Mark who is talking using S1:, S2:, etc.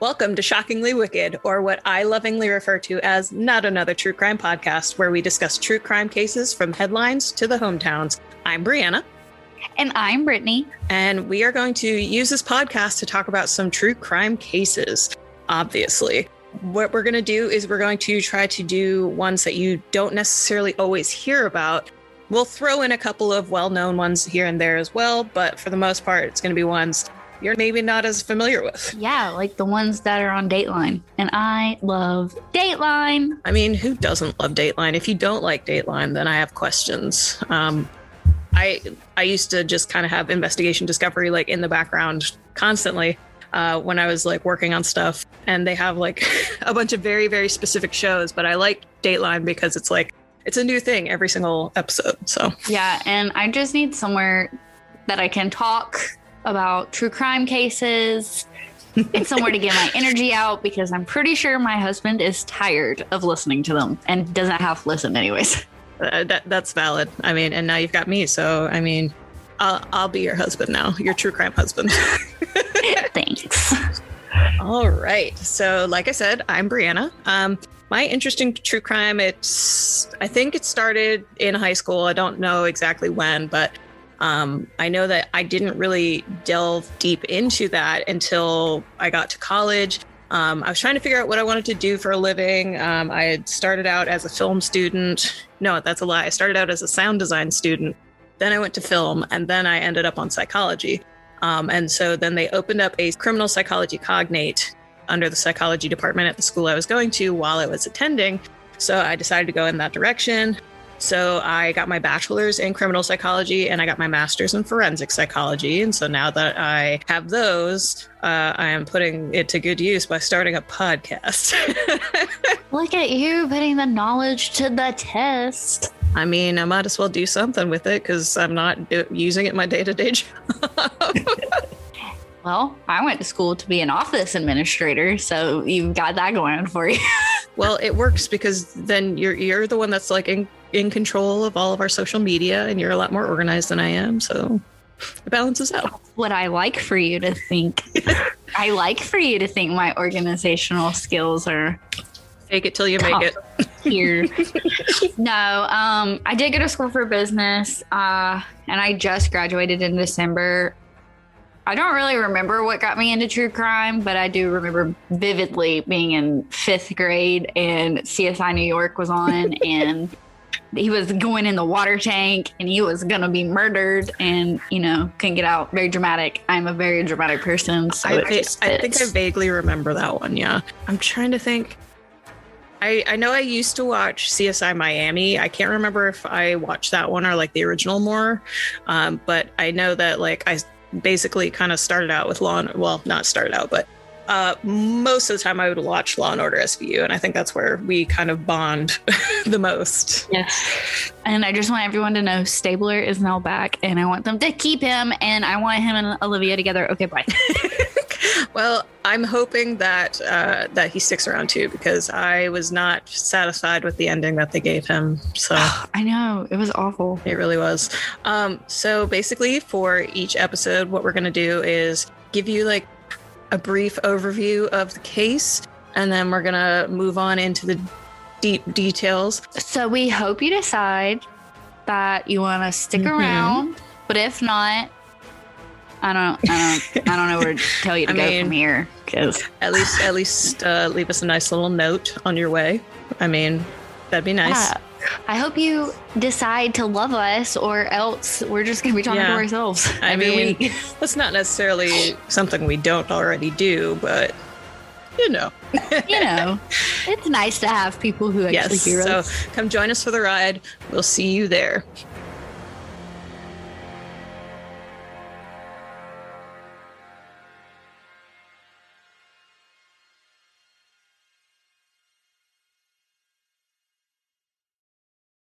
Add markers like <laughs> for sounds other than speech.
S1: Welcome to Shockingly Wicked, or what I lovingly refer to as not another true crime podcast, where we discuss true crime cases from headlines to the hometowns. I'm Brianna.
S2: And I'm Brittany.
S1: And we are going to use this podcast to talk about some true crime cases, obviously. What we're going to do is we're going to try to do ones that you don't necessarily always hear about. We'll throw in a couple of well known ones here and there as well, but for the most part, it's going to be ones you're maybe not as familiar with.
S2: Yeah, like the ones that are on Dateline. And I love Dateline.
S1: I mean, who doesn't love Dateline? If you don't like Dateline, then I have questions. Um, I I used to just kind of have investigation discovery like in the background constantly uh, when I was like working on stuff, and they have like <laughs> a bunch of very very specific shows. But I like Dateline because it's like it's a new thing every single episode. So
S2: yeah, and I just need somewhere that I can talk about true crime cases and somewhere to get my energy out because I'm pretty sure my husband is tired of listening to them and doesn't have to listen anyways.
S1: Uh, that that's valid. I mean, and now you've got me, so I mean, I'll I'll be your husband now, your true crime husband. <laughs> <laughs>
S2: Thanks.
S1: All right. So, like I said, I'm Brianna. Um, my interest in true crime, it's I think it started in high school. I don't know exactly when, but um, I know that I didn't really delve deep into that until I got to college. Um, I was trying to figure out what I wanted to do for a living. Um, I had started out as a film student. No, that's a lie. I started out as a sound design student. Then I went to film, and then I ended up on psychology. Um, and so then they opened up a criminal psychology cognate under the psychology department at the school I was going to while I was attending. So I decided to go in that direction. So I got my bachelor's in criminal psychology and I got my master's in forensic psychology. And so now that I have those, uh, I am putting it to good use by starting a podcast. <laughs>
S2: Look at you putting the knowledge to the test.
S1: I mean, I might as well do something with it because I'm not do- using it my day to day job. <laughs>
S2: well, I went to school to be an office administrator, so you've got that going for you. <laughs>
S1: well, it works because then you're you're the one that's like in in control of all of our social media and you're a lot more organized than I am. So it balances out.
S2: What I like for you to think. I like for you to think my organizational skills are
S1: fake it till you make it.
S2: here. <laughs> no, um, I did go to school for business, uh, and I just graduated in December. I don't really remember what got me into true crime, but I do remember vividly being in fifth grade and CSI New York was on, and <laughs> he was going in the water tank and he was going to be murdered and you know couldn't get out very dramatic i'm a very dramatic person so
S1: I, I think i vaguely remember that one yeah i'm trying to think I, I know I used to watch CSI Miami. I can't remember if I watched that one or like the original more, um, but I know that like I basically kind of started out with Law. and Well, not started out, but uh, most of the time I would watch Law and Order SVU, and I think that's where we kind of bond <laughs> the most.
S2: Yes. And I just want everyone to know Stabler is now back, and I want them to keep him, and I want him and Olivia together. Okay, bye. <laughs>
S1: well, I'm hoping that uh, that he sticks around too, because I was not satisfied with the ending that they gave him. So <sighs>
S2: I know it was awful.
S1: It really was. Um, so basically, for each episode, what we're gonna do is give you like a brief overview of the case, and then we're gonna move on into the deep details.
S2: So we hope you decide that you want to stick mm-hmm. around, but if not, I don't, I don't, I don't know where to <laughs> tell you to I go mean, from here. Because
S1: at least, at least uh, leave us a nice little note on your way. I mean, that'd be nice. Yeah.
S2: I hope you decide to love us, or else we're just going to be talking yeah. to ourselves.
S1: I mean, week. <laughs> that's not necessarily something we don't already do, but you know,
S2: you know, it's nice to have people who actually yes, hear us.
S1: So come join us for the ride. We'll see you there.